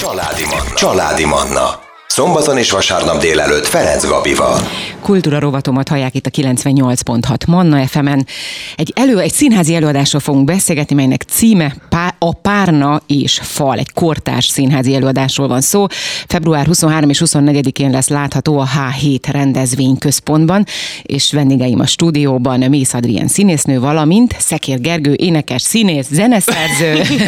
Családi Manna. Családi Manna. Szombaton és vasárnap délelőtt Ferenc Gabival. Kultúra rovatomat hallják itt a 98.6 Manna FM-en. Egy, elő, egy színházi előadásról fogunk beszélgetni, melynek címe Pá- a Párna és Fal. Egy kortárs színházi előadásról van szó. Február 23 és 24-én lesz látható a H7 rendezvényközpontban, és vendégeim a stúdióban Mész Adrien színésznő, valamint Szekér Gergő, énekes, színész, zeneszerző.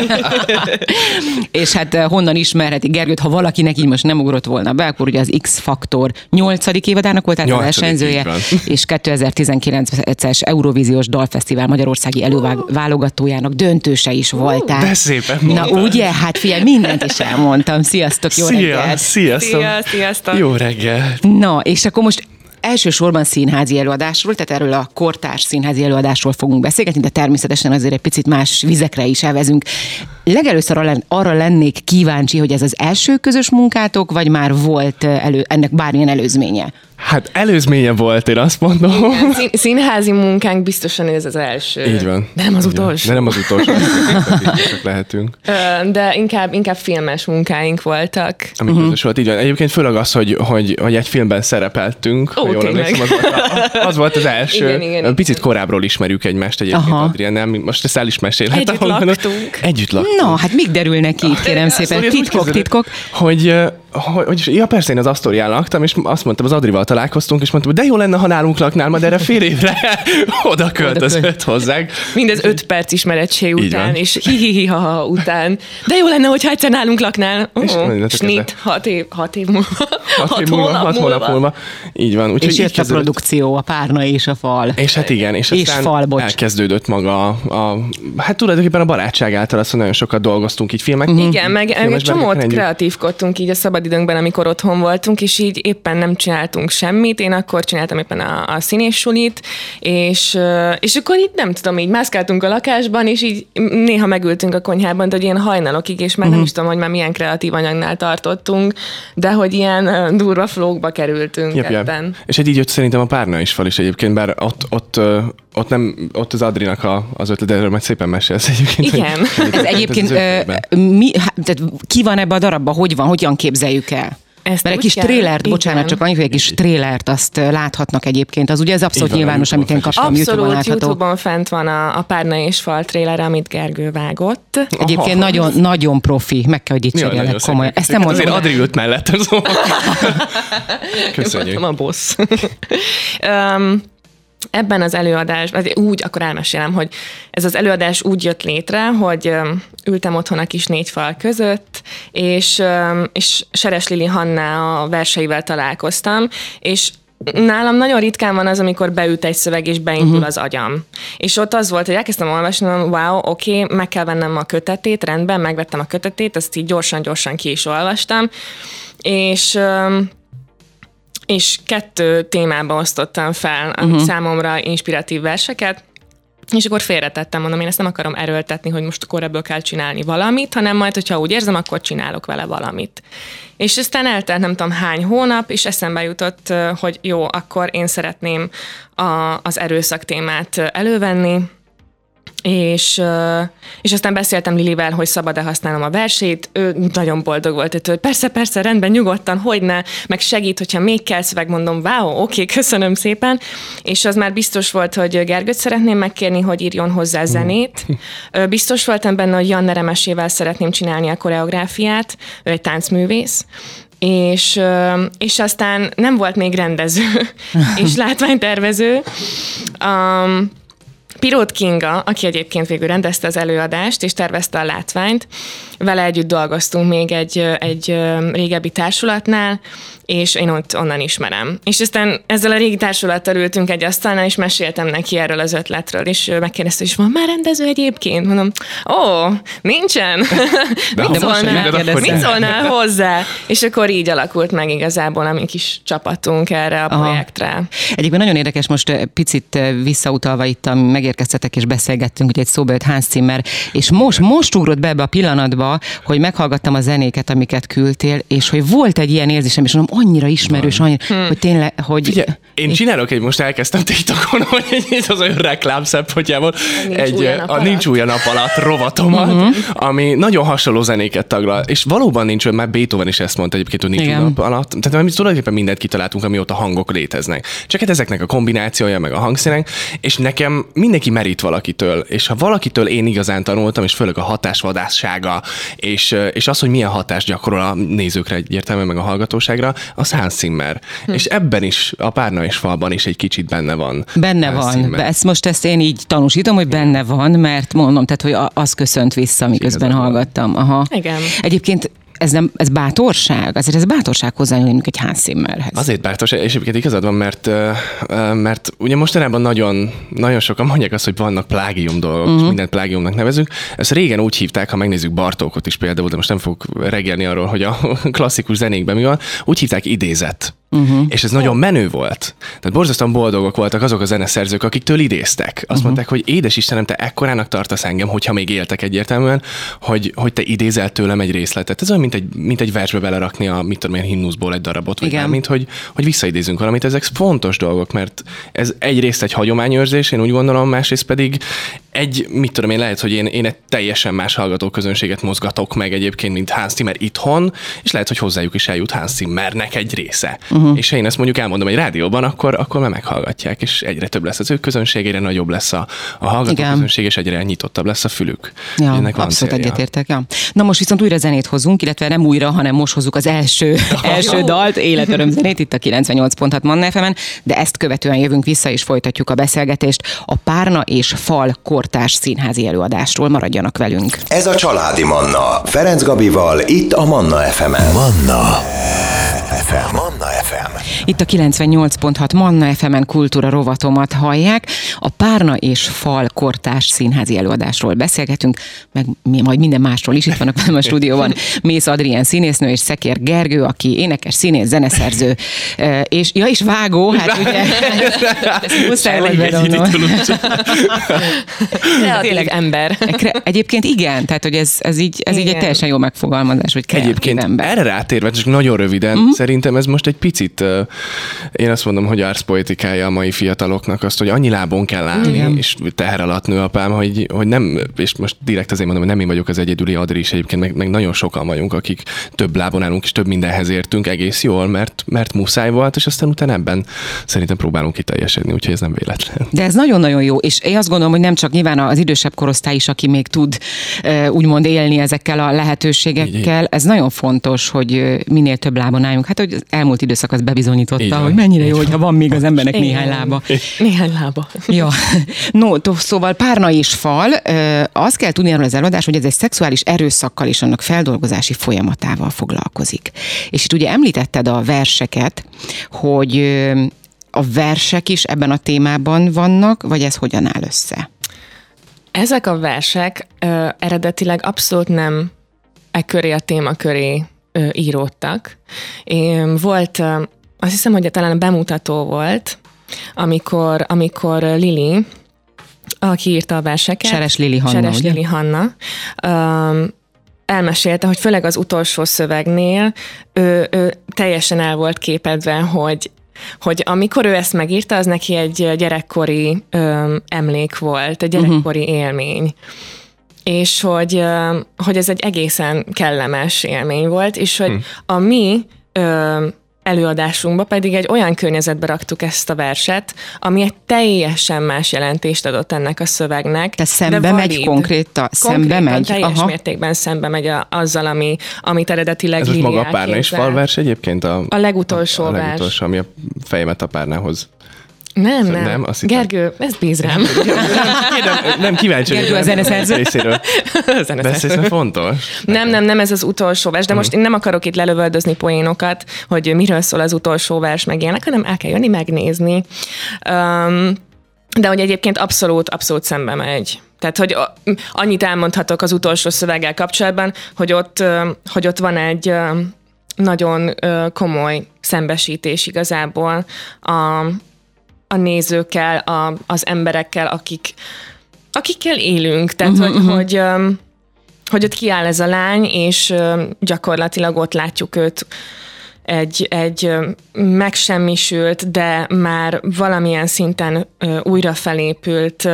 és hát eh, honnan ismerheti Gergőt, ha valakinek így most nem ugrott volna be, akkor ugye az X-Faktor 8. évadának volt, tehát a versenyzője, és 2019-es Eurovíziós Dalfesztivál Magyarországi előválogatójának döntőse is voltál. de szépen Na mondtad. ugye, hát figyelj, mindent is elmondtam. Sziasztok, jó Szia, reggelt! sziasztok! Szia, sziasztok! Jó reggel! Na, és akkor most elsősorban színházi előadásról, tehát erről a kortárs színházi előadásról fogunk beszélgetni, de természetesen azért egy picit más vizekre is elvezünk. Legelőször arra- lennék kíváncsi, hogy ez az első közös munkátok, vagy már volt elő, ennek bármilyen előzménye? Hát előzménye volt, én azt mondom. Szín, színházi munkánk biztosan ez az első. Így van. De nem az van. utolsó. De nem az utolsó. Csak lehetünk. De inkább, inkább filmes munkáink voltak. Ami uh-huh. közös volt, így van. Egyébként főleg az, hogy, hogy, hogy egy filmben szerepeltünk. Ó, ha jól tényleg. emlékszem, az, volt, az volt az első. Igen, igen, igen. Picit korábbról ismerjük egymást egyébként Aha. Adriennel. Mi- Most ezt el is mesélhetem. Együtt mondom. laktunk. Együtt laktunk. Na, hát még derülnek ki, kérem szépen, ez úgy titkok, titkok. Hogy, hogy, hogy, ja persze, én az Asztorián laktam, és azt mondtam, az Adrival találkoztunk, és mondtam, hogy de jó lenne, ha nálunk laknál, majd erre fél évre oda költözött hozzánk. Mindez öt perc ismerettség Így után, és hi ha után. De jó lenne, hogyha egyszer nálunk laknál. És snit, ezzel. hat év, hat év múlva. Hat, év múlva, hat hónap múlva. Így van. Úgyhogy És így jött a produkció, a párna és a fal. És hát igen, és, És aztán fal, bocs. elkezdődött maga a, a, hát tulajdonképpen a barátság által, azt nagyon sokat dolgoztunk így filmek. Igen, meg, meg egy csomót kreatívkodtunk így a szabadidőnkben, amikor otthon voltunk, és így éppen nem csináltunk semmit. Én akkor csináltam éppen a, a színés sulit, és, ö, és akkor így nem tudom, így mászkáltunk a lakásban, és így néha megültünk a konyhában, de hogy ilyen hajnalokig, és már Mhm. uh-huh. nem is tudom, hogy már milyen kreatív anyagnál tartottunk, de hogy ilyen ö, durva flókba kerültünk Jep, jep. És hát így jött szerintem a párna is fal is egyébként, bár ott, ott, ott, nem, ott az Adrinak a, az ötlet, erről majd szépen mesélsz egyébként. Igen. hogy Ez ez egyébként ő ö, mi, hát, tehát ki van ebbe a darabba, hogy van, hogyan képzeljük el? Ezt Mert egy kis kell- trélert, bocsánat, igen. csak annyit, hogy egy kis trélert azt láthatnak egyébként. Az ugye ez abszolút van, nyilvános, amit én YouTube-on kaptam, YouTube-on Abszolút látható. YouTube-on fent van a, a Párna és Fal trailer, amit Gergő vágott. Egyébként nagyon, nagyon profi, meg kell, hogy nagyon komolyan. Ezt nem mondom. Azért Adri ült mellettem, szóval. Köszönjük. A boss. um, ebben az előadásban, vagy úgy, akkor elmesélem, hogy ez az előadás úgy jött létre, hogy ültem otthon a kis négy fal között, és, és Seres Lili Hanna a verseivel találkoztam, és Nálam nagyon ritkán van az, amikor beüt egy szöveg, és beindul uh-huh. az agyam. És ott az volt, hogy elkezdtem olvasni, mondom, wow, oké, okay, meg kell vennem a kötetét, rendben, megvettem a kötetét, azt így gyorsan-gyorsan ki is olvastam, és um, és kettő témába osztottam fel uh-huh. számomra inspiratív verseket, és akkor félretettem, mondom, én ezt nem akarom erőltetni, hogy most akkor ebből kell csinálni valamit, hanem majd, hogyha úgy érzem, akkor csinálok vele valamit. És aztán eltelt nem tudom hány hónap, és eszembe jutott, hogy jó, akkor én szeretném a, az erőszak témát elővenni, és, és aztán beszéltem Lilivel, hogy szabad-e használnom a versét, ő nagyon boldog volt, ettől, hogy persze, persze, rendben, nyugodtan, hogy ne, meg segít, hogyha még kell szöveg, mondom, wow, oké, köszönöm szépen, és az már biztos volt, hogy Gergőt szeretném megkérni, hogy írjon hozzá zenét. Ö, Biztos voltam benne, hogy Jan Neremesével szeretném csinálni a koreográfiát, ő egy táncművész, és, és aztán nem volt még rendező, és látványtervező. Um, Pirót Kinga, aki egyébként végül rendezte az előadást és tervezte a látványt, vele együtt dolgoztunk még egy, egy régebbi társulatnál, és én ott onnan ismerem. És aztán ezzel a régi társulattal ültünk egy asztalnál, és meséltem neki erről az ötletről, és megkérdezte, hogy van már rendező egyébként? Mondom, ó, nincsen. De mit, szólnál, mit szólnál hozzá? És akkor így alakult meg igazából a mi kis csapatunk erre a Aha. projektre. Egyébként nagyon érdekes, most picit visszautalva itt, megérkeztetek és beszélgettünk, ugye egy szóba jött Hans Zimmer, és most, most ugrott be ebbe a pillanatba hogy meghallgattam a zenéket, amiket küldtél, és hogy volt egy ilyen érzésem, és mondom, annyira ismerős, annyira, hmm. hogy tényleg, hogy... Ugye, én csinálok egy, most elkezdtem TikTokon, hogy egy, az olyan reklám szempontjából, egy a Nincs új nap alatt rovatomat, uh-huh. ami nagyon hasonló zenéket taglal, és valóban nincs már Beethoven is ezt mondta egyébként, hogy nincs új nap alatt. Tehát mi tulajdonképpen mindent kitaláltunk, amióta hangok léteznek. Csak hát ezeknek a kombinációja, meg a hangszínek, és nekem mindenki merít valakitől, és ha valakitől én igazán tanultam, és főleg a hatásvadássága, és, és az, hogy milyen hatást gyakorol a nézőkre egyértelműen, meg a hallgatóságra, az Hans Zimmer. Hm. És ebben is, a Párna és Falban is egy kicsit benne van. Benne Hans van. Zimmer. Ezt most ezt én így tanúsítom, hogy benne van, mert mondom, tehát, hogy az köszönt vissza, miközben hallgattam. Aha. Igen. Egyébként ez, nem, ez bátorság? Azért ez bátorság hozzányúlni egy Hans Zimmerhez. Azért bátorság, és egyébként igazad van, mert, mert ugye mostanában nagyon, nagyon sokan mondják azt, hogy vannak plágium dolgok, uh-huh. mindent plágiumnak nevezünk. Ezt régen úgy hívták, ha megnézzük Bartókot is például, de most nem fogok regelni arról, hogy a klasszikus zenékben mi van, úgy hívták idézet. Uh-huh. És ez nagyon menő volt. Tehát borzasztóan boldogok voltak azok a zeneszerzők, akiktől idéztek. Azt uh-huh. mondták, hogy édes Istenem, te ekkorának tartasz engem, hogyha még éltek egyértelműen, hogy, hogy te idézel tőlem egy részletet. Ez olyan, mint egy, mint egy versbe belerakni a, mit tudom én, himnuszból egy darabot, vagy Igen. mint hogy, hogy visszaidézünk valamit. Ezek fontos dolgok, mert ez egyrészt egy hagyományőrzés, én úgy gondolom, másrészt pedig egy, mit tudom én, lehet, hogy én, én egy teljesen más hallgatóközönséget mozgatok meg egyébként, mint Hans Zimmer itthon, és lehet, hogy hozzájuk is eljut Hans Zimmernek egy része. Uh-huh. És ha én ezt mondjuk elmondom egy rádióban, akkor, akkor már meghallgatják, és egyre több lesz az ő közönségére, nagyobb lesz a, a hallgatóközönség, és egyre nyitottabb lesz a fülük. Ja, Ennek van abszolút célja. egyetértek. Ja. Na most viszont újra zenét hozunk, illetve nem újra, hanem most hozzuk az első, első dalt, életöröm zenét itt a 98.6 Manna fm de ezt követően jövünk vissza, és folytatjuk a beszélgetést a Párna és Fal kor kortárs színházi előadásról. Maradjanak velünk. Ez a Családi Manna. Ferenc Gabival, itt a Manna FM-en. Manna FM. Manna FM. Itt a 98.6 Manna FM-en kultúra rovatomat hallják. A Párna és Fal kortárs színházi előadásról beszélgetünk, meg majd minden másról is. Itt vannak a stúdióban Mész Adrien színésznő és Szekér Gergő, aki énekes, színész, zeneszerző, és ja, is vágó, hát ugye, muszáj vagy Kreatív ember. Egyébként igen, tehát hogy ez, ez, így, ez így egy teljesen jó megfogalmazás, hogy kreatív Egyébként ember. erre rátérve, csak nagyon röviden, uh-huh. szerintem ez most egy picit, én azt mondom, hogy árszpoetikája a mai fiataloknak azt, hogy annyi lábon kell állni, igen. és teher alatt nő apám, hogy, hogy nem, és most direkt azért mondom, hogy nem én vagyok az egyedüli Adri is egyébként, meg, meg nagyon sokan vagyunk, akik több lábon állunk, és több mindenhez értünk egész jól, mert, mert muszáj volt, és aztán utána ebben szerintem próbálunk kiteljesedni, úgyhogy ez nem véletlen. De ez nagyon-nagyon jó, és én azt gondolom, hogy nem csak nyilván az idősebb korosztály is, aki még tud úgymond élni ezekkel a lehetőségekkel. Ez nagyon fontos, hogy minél több lábon álljunk. Hát, hogy elmúlt időszak az bebizonyította, hogy mennyire jó, hogyha van még az embernek Igen. néhány lába. Néhány lába. Ja. No, szóval párna is fal. Azt kell tudni arról az előadás, hogy ez egy szexuális erőszakkal és annak feldolgozási folyamatával foglalkozik. És itt ugye említetted a verseket, hogy a versek is ebben a témában vannak, vagy ez hogyan áll össze? Ezek a versek ö, eredetileg abszolút nem e köré a téma köré ö, íródtak. Én volt, ö, azt hiszem, hogy talán bemutató volt, amikor, amikor Lili, aki írta a verseket. Seres Lili Hanna, Seres ugye? Lili Hanna. Ö, elmesélte, hogy főleg az utolsó szövegnél ő, ő teljesen el volt képedve, hogy hogy amikor ő ezt megírta, az neki egy gyerekkori ö, emlék volt, egy gyerekkori uh-huh. élmény és hogy, hogy ez egy egészen kellemes élmény volt, és hogy hmm. a mi ö, előadásunkba pedig egy olyan környezetbe raktuk ezt a verset, ami egy teljesen más jelentést adott ennek a szövegnek. Te szembe megy konkrétan, szembe megy? teljes Aha. mértékben szembe megy a, azzal, ami, amit eredetileg Ez most maga a párna is falvers egyébként? A, a legutolsó a, a vers. legutolsó, ami a fejemet a párnához nem, nem. nem azt Gergő, ez bíz rám. Nem, nem kíváncsi. Gergő a zeneszerző. Részéről. Fontos. Nem, nem, nem ez az utolsó vers, de most én nem akarok itt lelövöldözni poénokat, hogy miről szól az utolsó vers, meg ilyenek, hanem el kell jönni megnézni. Um, de hogy egyébként abszolút, abszolút szembe megy. Tehát, hogy annyit elmondhatok az utolsó szöveggel kapcsolatban, hogy ott, hogy ott van egy nagyon komoly szembesítés igazából a, a nézőkkel, a, az emberekkel, akik, akikkel élünk. Tehát, uh-huh, hogy, uh-huh. hogy hogy ott kiáll ez a lány, és gyakorlatilag ott látjuk őt egy, egy megsemmisült, de már valamilyen szinten újra felépült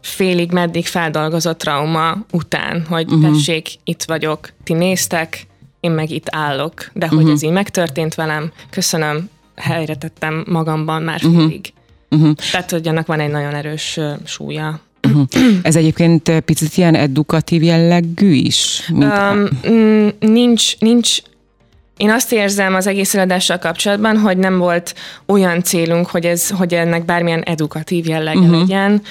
félig meddig feldolgozott trauma után, hogy uh-huh. tessék, itt vagyok, ti néztek, én meg itt állok, de hogy uh-huh. ez így megtörtént velem, köszönöm, helyre tettem magamban már uh-huh. félig. Uh-huh. Tehát, hogy annak van egy nagyon erős uh, súlya. Uh-huh. Ez egyébként picit ilyen edukatív jellegű is? Mint um, nincs, nincs én azt érzem az egész eladással kapcsolatban, hogy nem volt olyan célunk, hogy, ez, hogy ennek bármilyen edukatív jellege uh-huh. legyen.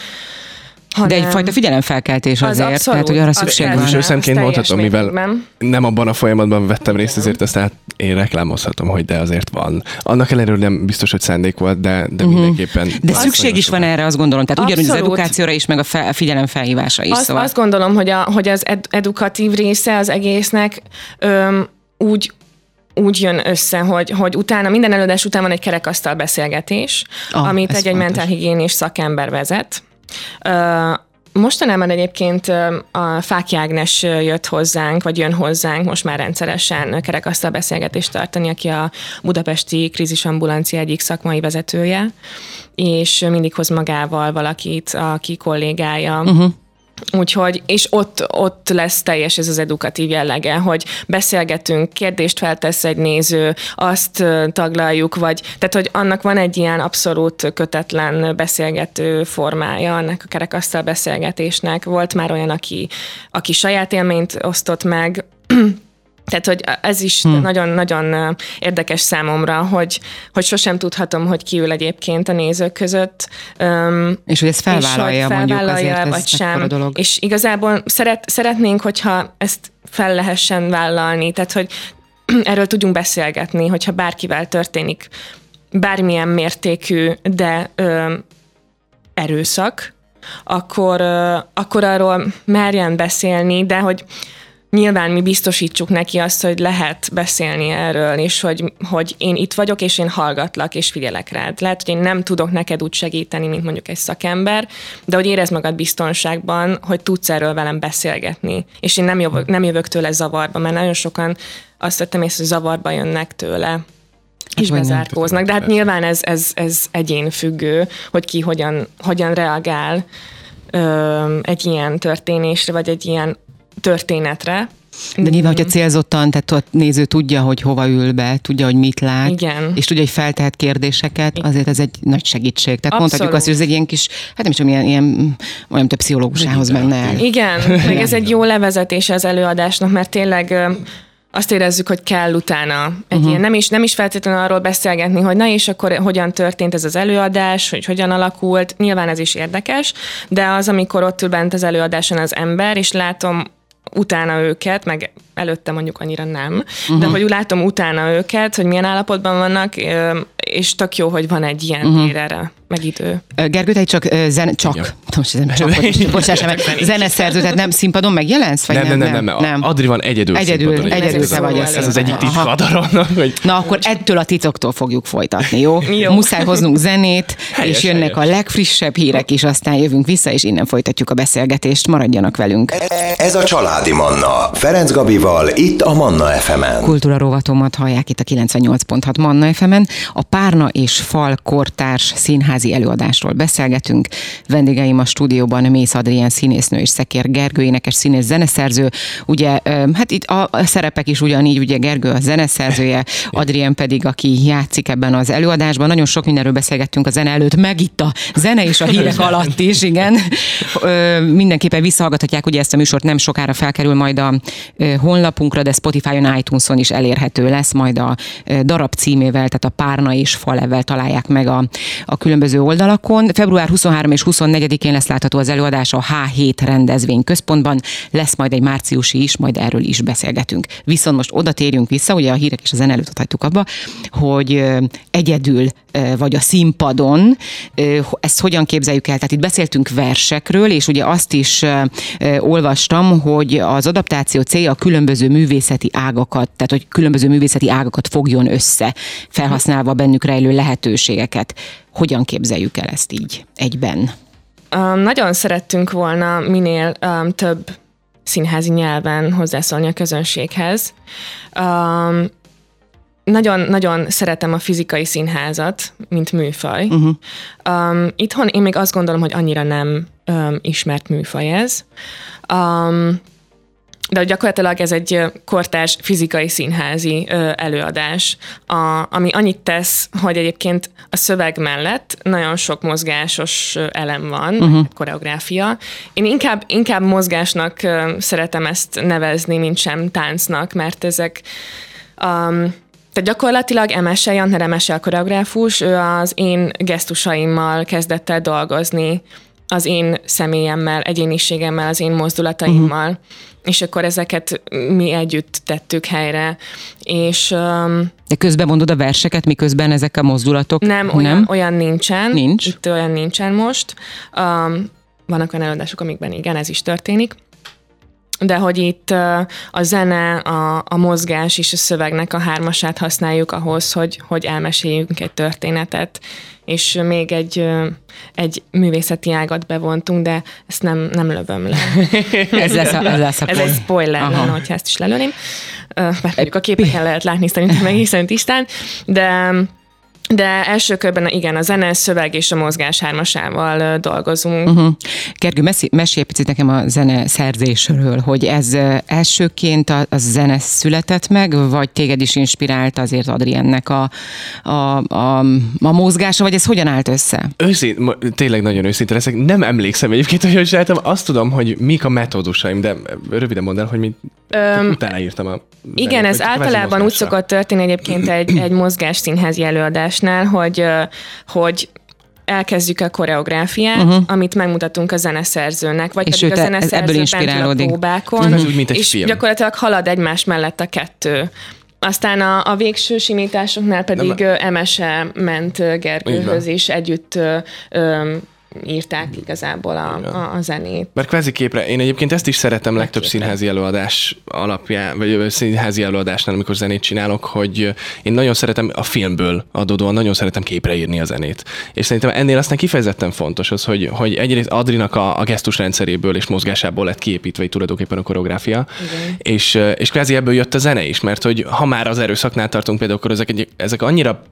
Hanem... De egyfajta figyelemfelkeltés azért, az abszolút, tehát hogy arra szükség van. Őszemként mondhatom, mivel nem abban a folyamatban vettem részt, ezért ezt én reklámozhatom, hogy de azért van. Annak ellenére nem biztos, hogy szándék volt, de, de uh-huh. mindenképpen. De szükség is van erre, azt gondolom. Tehát ugyanúgy az edukációra is, meg a, fe, a figyelemfelhívása is. Azt, szóval. azt gondolom, hogy, a, hogy az ed- edukatív része az egésznek öm, úgy, úgy jön össze, hogy, hogy utána, minden előadás után van egy kerekasztal beszélgetés, ah, amit egy, egy mentálhigiénés szakember vezet. Mostanában egyébként a Fáki Ágnes jött hozzánk, vagy jön hozzánk most már rendszeresen kerekasztal beszélgetést tartani, aki a Budapesti Krízisambulancia egyik szakmai vezetője, és mindig hoz magával valakit, aki kollégája. Uh-huh Úgyhogy, és ott, ott lesz teljes ez az edukatív jellege, hogy beszélgetünk, kérdést feltesz egy néző, azt taglaljuk, vagy, tehát, hogy annak van egy ilyen abszolút kötetlen beszélgető formája, annak a kerekasztal beszélgetésnek. Volt már olyan, aki, aki saját élményt osztott meg, tehát, hogy ez is nagyon-nagyon hmm. érdekes számomra, hogy, hogy sosem tudhatom, hogy ki ül egyébként a nézők között. Um, és hogy ezt felvállalja, és hogy felvállalja mondjuk vagy sem. A dolog. És igazából szeret, szeretnénk, hogyha ezt fel lehessen vállalni, tehát, hogy erről tudjunk beszélgetni, hogyha bárkivel történik bármilyen mértékű, de ö, erőszak, akkor, ö, akkor arról merjen beszélni, de hogy nyilván mi biztosítsuk neki azt, hogy lehet beszélni erről, és hogy, hogy én itt vagyok, és én hallgatlak, és figyelek rád. Lehet, hogy én nem tudok neked úgy segíteni, mint mondjuk egy szakember, de hogy érezd magad biztonságban, hogy tudsz erről velem beszélgetni. És én nem jövök, nem jövök tőle zavarba, mert nagyon sokan azt vettem észre, hogy zavarba jönnek tőle és bezárkóznak. De hát nyilván ez, ez, ez egyén függő, hogy ki hogyan, hogyan reagál ö, egy ilyen történésre, vagy egy ilyen történetre. De nyilván, hogyha célzottan, tehát a néző tudja, hogy hova ül be, tudja, hogy mit lát, Igen. és tudja, hogy feltehet kérdéseket, azért ez egy nagy segítség. Tehát Abszolút. mondhatjuk azt, hogy ez egy ilyen kis, hát nem is tudom, ilyen, ilyen olyan több pszichológusához menne el. Igen, meg ez egy jó levezetése az előadásnak, mert tényleg azt érezzük, hogy kell utána egy uh-huh. ilyen, nem is, nem is feltétlenül arról beszélgetni, hogy na és akkor hogyan történt ez az előadás, hogy hogyan alakult, nyilván ez is érdekes, de az, amikor ott ül bent az előadáson az ember, és látom utána őket, meg előtte mondjuk annyira nem, uh-huh. de mhm. hogy látom utána őket, hogy milyen állapotban vannak, és tök jó, hogy van egy ilyen uh-huh. tér erre, meg idő. Gergő, te csak zen, csak, bocsáss, zeneszerző, tehát nem színpadon megjelensz? Vagy nem, nem, nem, nem, nem. nem. Adri van egyedül Egyedül, színpadon. egyedül te vagy. Ez, ez az egyik titkad hogy... Na akkor ettől a titoktól fogjuk folytatni, jó? jó. Muszáj hoznunk zenét, helyes, és jönnek helyes. a legfrissebb hírek is, aztán jövünk vissza, és innen folytatjuk a beszélgetést. Maradjanak velünk. Ez a Családi Manna. Ferenc Gabival, itt a Manna FM-en. Kultúra rovatomat hallják itt a 98.6 Manna FM-en. A Párna és Fal kortárs színházi előadásról beszélgetünk. Vendégeim a stúdióban Mész Adrien színésznő és Szekér Gergő énekes színész zeneszerző. Ugye, hát itt a szerepek is ugyanígy, ugye Gergő a zeneszerzője, Adrien pedig, aki játszik ebben az előadásban. Nagyon sok mindenről beszélgettünk a zene előtt, meg itt a zene és a hírek alatt is, igen. Mindenképpen visszahallgathatják, ugye ezt a műsort nem sokára felkerül majd a honlapunkra, de Spotify-on, iTunes-on is elérhető lesz, majd a darab címével, tehát a Párna és Falevel találják meg a, a különböző oldalakon. Február 23 és 24-én lesz látható az előadás a H7 rendezvény központban, lesz majd egy márciusi is, majd erről is beszélgetünk. Viszont most oda térjünk vissza, ugye a hírek és a zene előtt abba, hogy egyedül vagy a színpadon, ezt hogyan képzeljük el? Tehát itt beszéltünk versekről, és ugye azt is olvastam, hogy az adaptáció célja a különböző művészeti ágakat, tehát hogy különböző művészeti ágakat fogjon össze, felhasználva bennük rejlő lehetőségeket. Hogyan képzeljük el ezt így egyben? Um, nagyon szerettünk volna minél um, több színházi nyelven hozzászólni a közönséghez. Um, nagyon, nagyon szeretem a fizikai színházat, mint műfaj. Uh-huh. Um, itthon én még azt gondolom, hogy annyira nem um, ismert műfaj ez. Um, de gyakorlatilag ez egy kortárs fizikai színházi ö, előadás, a, ami annyit tesz, hogy egyébként a szöveg mellett nagyon sok mozgásos elem van, uh-huh. koreográfia. Én inkább, inkább mozgásnak ö, szeretem ezt nevezni, mint sem táncnak, mert ezek um, tehát gyakorlatilag Emese, Jantner Emese a koreográfus, ő az én gesztusaimmal kezdett el dolgozni, az én személyemmel, egyéniségemmel, az én mozdulataimmal, uh-huh. és akkor ezeket mi együtt tettük helyre. És, um, De közben mondod a verseket, miközben ezek a mozdulatok? Nem, olyan, nem? olyan nincsen. Nincs? Itt olyan nincsen most. Um, vannak olyan előadások, amikben igen, ez is történik de hogy itt a zene, a, a mozgás és a szövegnek a hármasát használjuk ahhoz, hogy, hogy elmeséljünk egy történetet, és még egy, egy művészeti ágat bevontunk, de ezt nem, nem lövöm le. ez, lesz a, ez lesz a Ez egy spoiler Aha. lenne, hogyha ezt is lelőném. Mert mondjuk a képeken lehet látni szerintem egészen tisztán, de de első körben igen, a zene, szöveg és a mozgás hármasával dolgozunk. Uh-huh. Gergő, mesélj picit nekem a zene szerzésről, hogy ez elsőként a, a zene született meg, vagy téged is inspirált azért Adriennek a, a, a, a mozgása, vagy ez hogyan állt össze? Őszint, tényleg nagyon őszinte leszek. Nem emlékszem egyébként, hogy hogy csináltam. Azt tudom, hogy mik a metódusaim, de röviden mondd el, hogy mit Öm, utána írtam a Igen, zenét, ez általában úgy szokott történni egyébként egy, egy mozgás színházi előadás előadásnál, hogy, hogy elkezdjük a koreográfiát, uh-huh. amit megmutatunk a zeneszerzőnek, vagy és pedig a zeneszerző bent a próbákon, uh-huh. úgy, mint egy és film. gyakorlatilag halad egymás mellett a kettő. Aztán a, a végső simításoknál pedig Nem. Emese ment Gergőhöz is együtt ö, ö, írták igazából a, a, a zenét. Mert kvázi képre, én egyébként ezt is szeretem a legtöbb képre. színházi előadás alapján, vagy színházi előadásnál, amikor zenét csinálok, hogy én nagyon szeretem a filmből adódóan, nagyon szeretem képre írni a zenét. És szerintem ennél aztán kifejezetten fontos az, hogy, hogy egyrészt Adrinak a, a gesztusrendszeréből és mozgásából lett kiépítve egy tulajdonképpen a koreográfia, és, és kvázi ebből jött a zene is, mert hogy ha már az erőszaknál tartunk például, akkor ezek, ezek annyira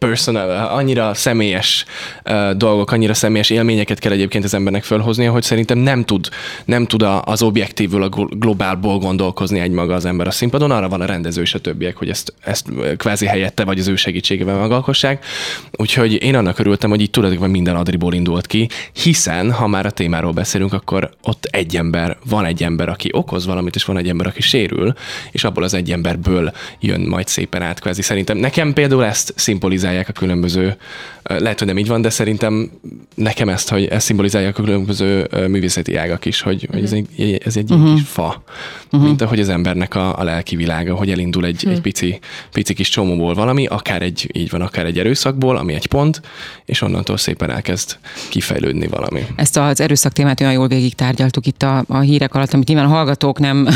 personal, annyira személyes uh, dolgok, annyira személyes élményeket kell egyébként az embernek fölhoznia, hogy szerintem nem tud, nem tud az objektívül, a globálból gondolkozni egy maga az ember a színpadon, arra van a rendező és a többiek, hogy ezt, ezt kvázi helyette vagy az ő segítségével megalkossák. Úgyhogy én annak örültem, hogy itt tulajdonképpen minden adriból indult ki, hiszen ha már a témáról beszélünk, akkor ott egy ember, van egy ember, aki okoz valamit, és van egy ember, aki sérül, és abból az egy emberből jön majd szépen át kvázi. Szerintem nekem például ezt szimbolizál szimbolizálják a különböző, lehet, hogy nem így van, de szerintem nekem ezt, hogy ezt szimbolizálják a különböző művészeti ágak is, hogy, hogy ez egy, ez egy uh-huh. kis fa, uh-huh. mint ahogy az embernek a, a lelki világa, hogy elindul egy, uh-huh. egy pici, pici kis csomóból valami, akár egy, így van, akár egy erőszakból, ami egy pont, és onnantól szépen elkezd kifejlődni valami. Ezt az erőszak témát olyan jól végig tárgyaltuk itt a, a hírek alatt, amit nyilván a hallgatók nem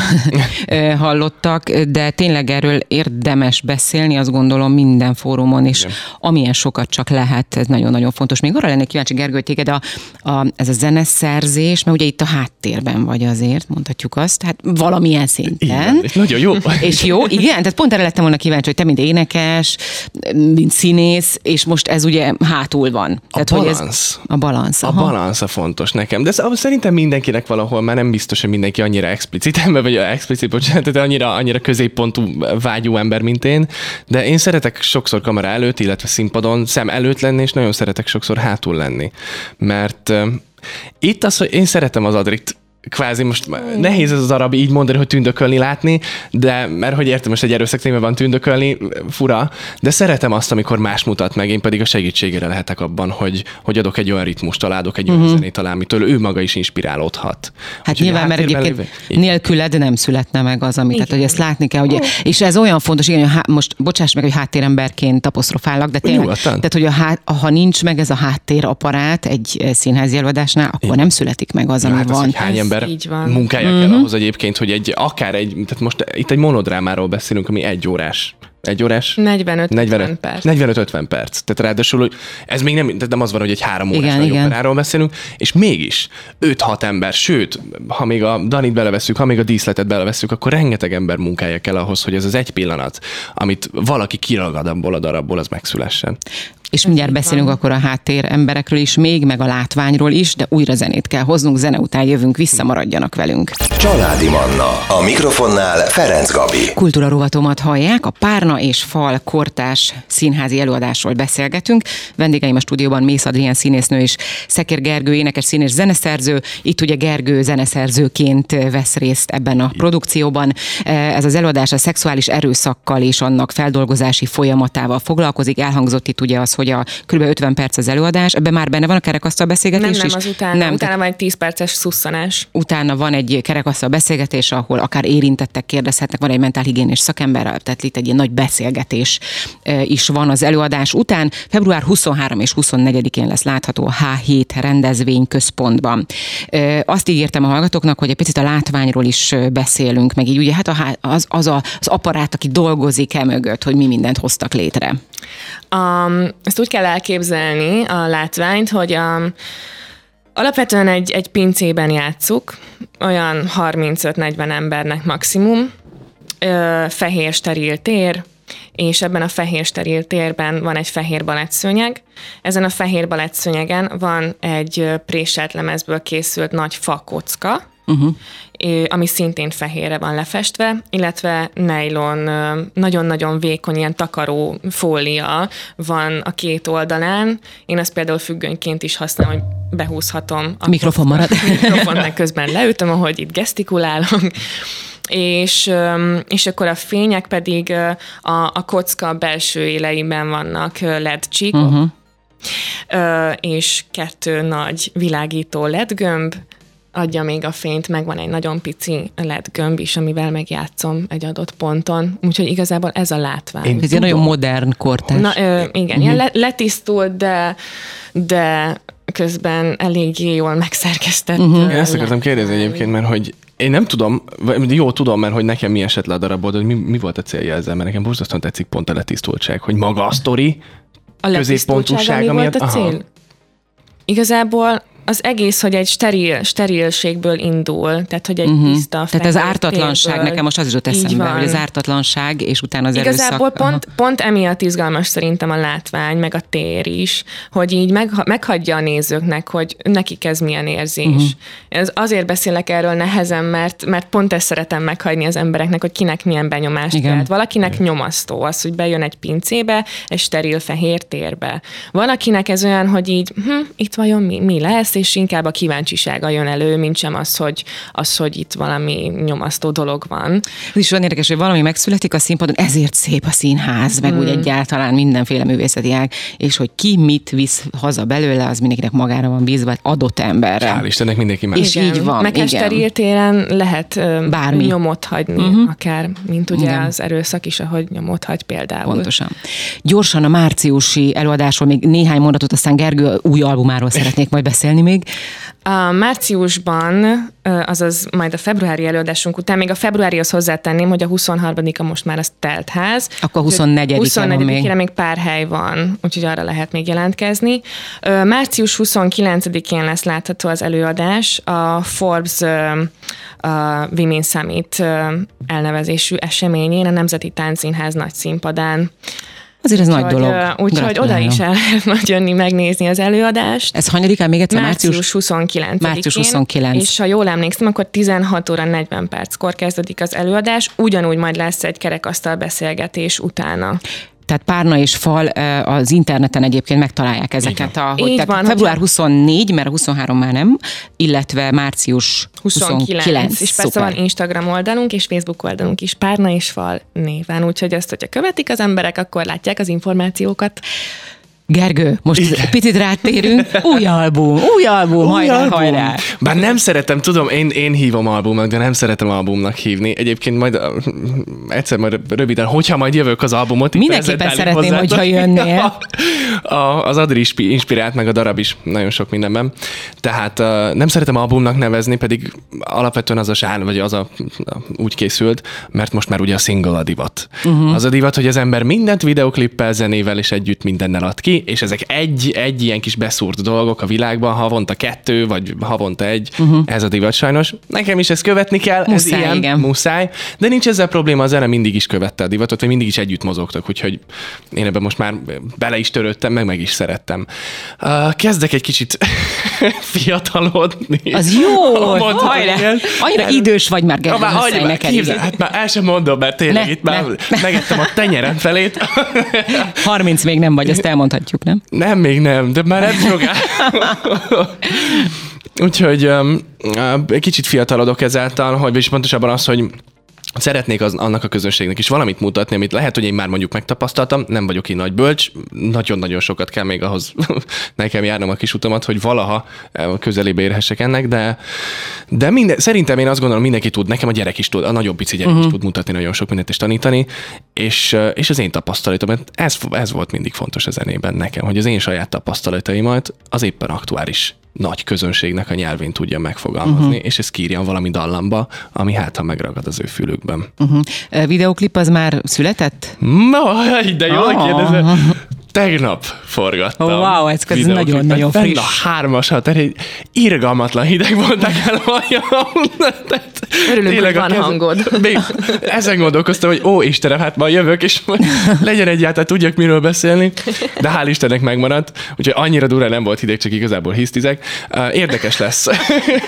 hallottak, de tényleg erről érdemes beszélni, azt gondolom minden fórumon, és Igen amilyen sokat csak lehet, ez nagyon-nagyon fontos. Még arra lennék kíváncsi, Gergő, hogy téged a, a, ez a zeneszerzés, mert ugye itt a háttérben vagy azért, mondhatjuk azt, hát valamilyen szinten. Igen, és nagyon jó. És jó, igen, tehát pont erre lettem volna kíváncsi, hogy te mint énekes, mint színész, és most ez ugye hátul van. Tehát, a balansz. Hogy ez, a balansz. A balansz a fontos nekem, de ez, szerintem mindenkinek valahol már nem biztos, hogy mindenki annyira explicit ember, vagy explicit, bocsánat, de annyira, annyira középpontú vágyú ember, mint én, de én szeretek sokszor kamera előtt, illetve illetve színpadon szem előtt lenni, és nagyon szeretek sokszor hátul lenni. Mert itt az, hogy én szeretem az Adrit kvázi most nehéz ez az arab így mondani, hogy tündökölni látni, de mert hogy értem, most egy erőszak van tündökölni, fura, de szeretem azt, amikor más mutat meg, én pedig a segítségére lehetek abban, hogy, hogy adok egy olyan ritmust, találok egy uh-huh. olyan mhm. zenét talán, mitől ő maga is inspirálódhat. Hát Úgyhogy nyilván, mert egyébként lévő, nélküled nem születne meg az, amit, tehát hogy ezt látni kell, ugye, és ez olyan fontos, igen, hogy há, most bocsáss meg, hogy háttéremberként apostrofálok, de tényleg, Nyugodtan. tehát hogy a há, ha nincs meg ez a háttéraparát egy színházi előadásnál, akkor igen. nem születik meg az, ami hát van. Az, hány ember Így van. munkája uh-huh. kell mhm. ahhoz egyébként, hogy egy, akár egy, tehát most itt egy monodrámáról beszélünk, ami egy órás Egy órás? 45 45 perc. 45-50 perc. Tehát ráadásul, hogy ez még nem, tehát nem az van, hogy egy három órás igen, igen. operáról beszélünk, és mégis 5-6 ember, sőt, ha még a Danit beleveszünk, ha még a díszletet beleveszünk, akkor rengeteg ember munkája kell ahhoz, hogy ez az egy pillanat, amit valaki kiragad abból a darabból, az megszülessen. És mindjárt beszélünk akkor a háttér emberekről is, még meg a látványról is, de újra zenét kell hoznunk, zene után jövünk vissza, maradjanak velünk. Családi Manna, a mikrofonnál Ferenc Gabi. Kultúra rovatomat hallják, a Párna és Fal kortás színházi előadásról beszélgetünk. Vendégeim a stúdióban Mész Adrián színésznő és Szekér Gergő énekes színész zeneszerző. Itt ugye Gergő zeneszerzőként vesz részt ebben a produkcióban. Ez az előadás a szexuális erőszakkal és annak feldolgozási folyamatával foglalkozik. Elhangzott itt ugye az, hogy a kb. 50 perc az előadás. Ebben már benne van a kerekasztal beszélgetés nem, nem, is? az utána. Nem, utána van egy 10 perces szusszanás. Utána van egy kerekasztal beszélgetés, ahol akár érintettek kérdezhetnek, van egy mentálhigiénés szakember, tehát itt egy ilyen nagy beszélgetés is van az előadás után. Február 23 és 24-én lesz látható a H7 rendezvény központban. Azt ígértem a hallgatóknak, hogy egy picit a látványról is beszélünk, meg így ugye hát az, az, a, az apparát, aki dolgozik e mögött, hogy mi mindent hoztak létre. Um, ezt úgy kell elképzelni a látványt, hogy um, alapvetően egy, egy pincében játszuk, olyan 35-40 embernek maximum, ö, fehér steril tér, és ebben a fehér steril térben van egy fehér balettszőnyeg. Ezen a fehér balettszőnyegen van egy préselt lemezből készült nagy fakocka, uh-huh. ami szintén fehérre van lefestve, illetve nylon, nagyon-nagyon vékony, ilyen takaró fólia van a két oldalán. Én ezt például függönyként is használom, hogy behúzhatom. A mikrofon marad. A mikrofon, közben leütöm, ahogy itt gesztikulálok és, és akkor a fények pedig a, a kocka belső éleiben vannak LED csíkok, uh-huh. és kettő nagy világító LED gömb, adja még a fényt, meg van egy nagyon pici LED gömb is, amivel megjátszom egy adott ponton. Úgyhogy igazából ez a látvány. Én ez egy nagyon modern kortás. Na, ö, igen, uh-huh. ilyen le, letisztult, de, de közben eléggé jól megszerkesztett. Uh-huh. Én ezt akartam kérdezni egyébként, mert hogy én nem tudom, jó tudom, mert hogy nekem mi esett le a darabból, hogy mi, mi volt a célja ezzel, mert nekem borzasztóan tetszik pont a letisztultság, hogy maga a sztori, a középpontúsága miatt. Volt a cél? Aha. Igazából az egész, hogy egy steril, sterilségből indul, tehát hogy egy uh-huh. tiszta Tehát az ártatlanság, nekem most az jutott eszembe, hogy az ártatlanság, és utána az Igazából erőszak. pont, pont emiatt izgalmas szerintem a látvány, meg a tér is, hogy így meg, meghagyja a nézőknek, hogy nekik ez milyen érzés. Uh-huh. Ez azért beszélek erről nehezen, mert, mert pont ezt szeretem meghagyni az embereknek, hogy kinek milyen benyomást Igen. kelt. Valakinek Igen. nyomasztó az, hogy bejön egy pincébe, egy steril fehér térbe. Van, akinek ez olyan, hogy így, hm, itt vajon mi, mi lesz, lesz, és inkább a kíváncsisága jön elő, mint sem az, hogy, az, hogy itt valami nyomasztó dolog van. Ez is olyan érdekes, hogy valami megszületik a színpadon, ezért szép a színház, meg mm. úgy egyáltalán mindenféle művészeti ág, és hogy ki mit visz haza belőle, az mindenkinek magára van bízva, adott emberre. Hál' Istennek mindenki más. És igen. így van. Meg téren lehet Bármi. nyomot hagyni, uh-huh. akár, mint ugye igen. az erőszak is, ahogy nyomot hagy például. Pontosan. Gyorsan a márciusi előadásról még néhány mondatot, aztán Gergő új albumáról szeretnék majd beszélni még? A márciusban, azaz majd a februári előadásunk után, még a februárihoz hozzátenném, hogy a 23-a most már az telt ház. Akkor 24 24 még. még pár hely van, úgyhogy arra lehet még jelentkezni. Március 29-én lesz látható az előadás a Forbes a Women Summit elnevezésű eseményén, a Nemzeti Táncszínház nagy színpadán. Azért ez úgy, nagy dolog. Úgyhogy oda is el lehet jönni megnézni az előadást. Ez hanyadikán még egyszer? Március 29 Március 29. És ha jól emlékszem, akkor 16 óra 40 perckor kezdődik az előadás, ugyanúgy majd lesz egy kerekasztal beszélgetés utána tehát párna és fal az interneten egyébként megtalálják ezeket. A, hogy, tehát van, február 24, mert 23 már nem, illetve március 29. 29 és persze Szuper. van Instagram oldalunk és Facebook oldalunk is, párna és fal néven, úgyhogy ezt, hogyha követik az emberek, akkor látják az információkat. Gergő, most Igen. picit rátérünk. Új album, új album, új hajrá, album. hajrá. Bár nem szeretem, tudom, én, én hívom albumnak, de nem szeretem albumnak hívni. Egyébként majd egyszer majd röviden, hogyha majd jövök az albumot. Mindenképpen szeretném, hozzátok. hogyha jönnél. A, a, az Adri inspirált, meg a darab is nagyon sok mindenben. Tehát uh, nem szeretem albumnak nevezni, pedig alapvetően az a sár, vagy az a, úgy készült, mert most már ugye a single a divat. Uh-huh. Az a divat, hogy az ember mindent videoklippel, zenével és együtt mindennel ad ki, és ezek egy, egy ilyen kis beszúrt dolgok a világban, havonta kettő, vagy havonta egy, uh-huh. ez a divat sajnos. Nekem is ezt követni kell, muszáj, ez ilyen, igen. muszáj, de nincs ezzel probléma, az zene mindig is követte a divatot, vagy mindig is együtt mozogtak, úgyhogy én ebben most már bele is törődtem, meg meg is szerettem. Uh, kezdek egy kicsit fiatalodni. Az jó, hajrá! Annyira idős vagy már, Gergely, már, annyi, neked, képzel, hát már el sem mondom, mert tényleg ne, itt már ne. megettem a tenyerem felét. 30 még nem vagy, ezt elmondhatjuk, nem? Nem, még nem, de már nem sokáig. Úgyhogy um, egy kicsit fiatalodok ezáltal, hogy és pontosabban az, hogy szeretnék az, annak a közönségnek is valamit mutatni, amit lehet, hogy én már mondjuk megtapasztaltam, nem vagyok én nagy bölcs, nagyon-nagyon sokat kell még ahhoz nekem járnom a kis utamat, hogy valaha közelébe érhessek ennek, de, de minden, szerintem én azt gondolom, mindenki tud, nekem a gyerek is tud, a nagyobb pici gyerek uh-huh. is mhm. tud mutatni nagyon sok mindent és tanítani, és, és az én tapasztalatom, ez, ez volt mindig fontos a zenében nekem, hogy az én saját tapasztalataimat az éppen aktuális nagy közönségnek a nyelvén tudja megfogalmazni, uh-huh. és ez kírja valami dallamba, ami hát ha megragad az ő fülükben. Uh-huh. Videoklip az már született? No, de jól oh. Tegnap forgattam. Oh, wow, ez nagyon-nagyon friss. a hármas tehát egy irgalmatlan hideg volt nekem Örülünk, hogy van hangod. Még ezen gondolkoztam, hogy ó Istenem, hát ma jövök, és legyen egyáltalán tudjak miről beszélni, de hál' Istennek megmaradt, úgyhogy annyira durva nem volt hideg, csak igazából hisztizek. Érdekes lesz.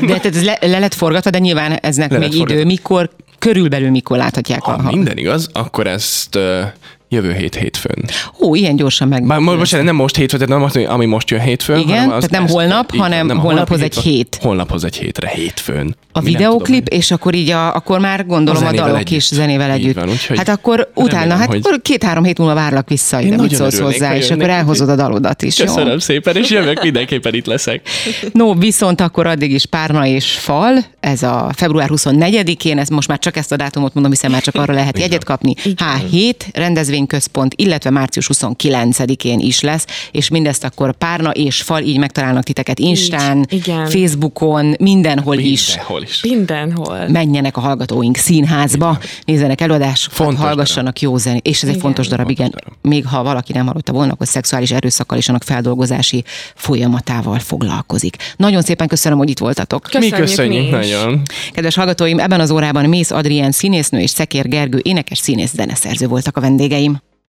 De tehát ez le, le lett forgatva, de nyilván eznek le még idő. Mikor, körülbelül mikor láthatják ha a minden igaz, akkor ezt Jövő hét hétfőn. Ó, ilyen gyorsan meg. Bár most nem most hétfőn, tehát nem ami most jön hétfőn. Igen, hanem az tehát nem ezt, holnap, így, hanem nem, holnaphoz egy hét. Holnaphoz egy hétre, hétfőn. A Mi videóklip, tudom, és akkor így a, akkor már gondolom a, a dalok együtt. is zenével együtt. Van, úgyhogy hát akkor utána, remélem, hát hogy... akkor két-három hét múlva várlak vissza, de mit szólsz hozzá, és akkor elhozod a dalodat is. Köszönöm jó? szépen, és jövök, mindenképpen itt leszek. No, viszont akkor addig is Párna és Fal, ez a február 24-én, ez most már csak ezt a dátumot mondom, hiszen már csak arra lehet jegyet kapni. H7 rendezvényközpont, illetve március 29-én is lesz, és mindezt akkor párna és fal így megtalálnak titeket Instán, így, igen. Facebookon, mindenhol, mindenhol is. is. Mindenhol. Menjenek a hallgatóink színházba, igen. nézzenek előadásokat, hallgassanak darab. jó zenét, és ez igen. egy fontos darab, igen. Darab. Még ha valaki nem hallotta volna, akkor szexuális erőszakkal és annak feldolgozási folyamatával foglalkozik. Nagyon szépen köszönöm, hogy itt voltatok. Köszönjük mi köszönjük mi nagyon. Kedves hallgatóim, ebben az órában Mész Adrien színésznő és Szekér Gergő énekes színész zeneszerző voltak a vendégeim.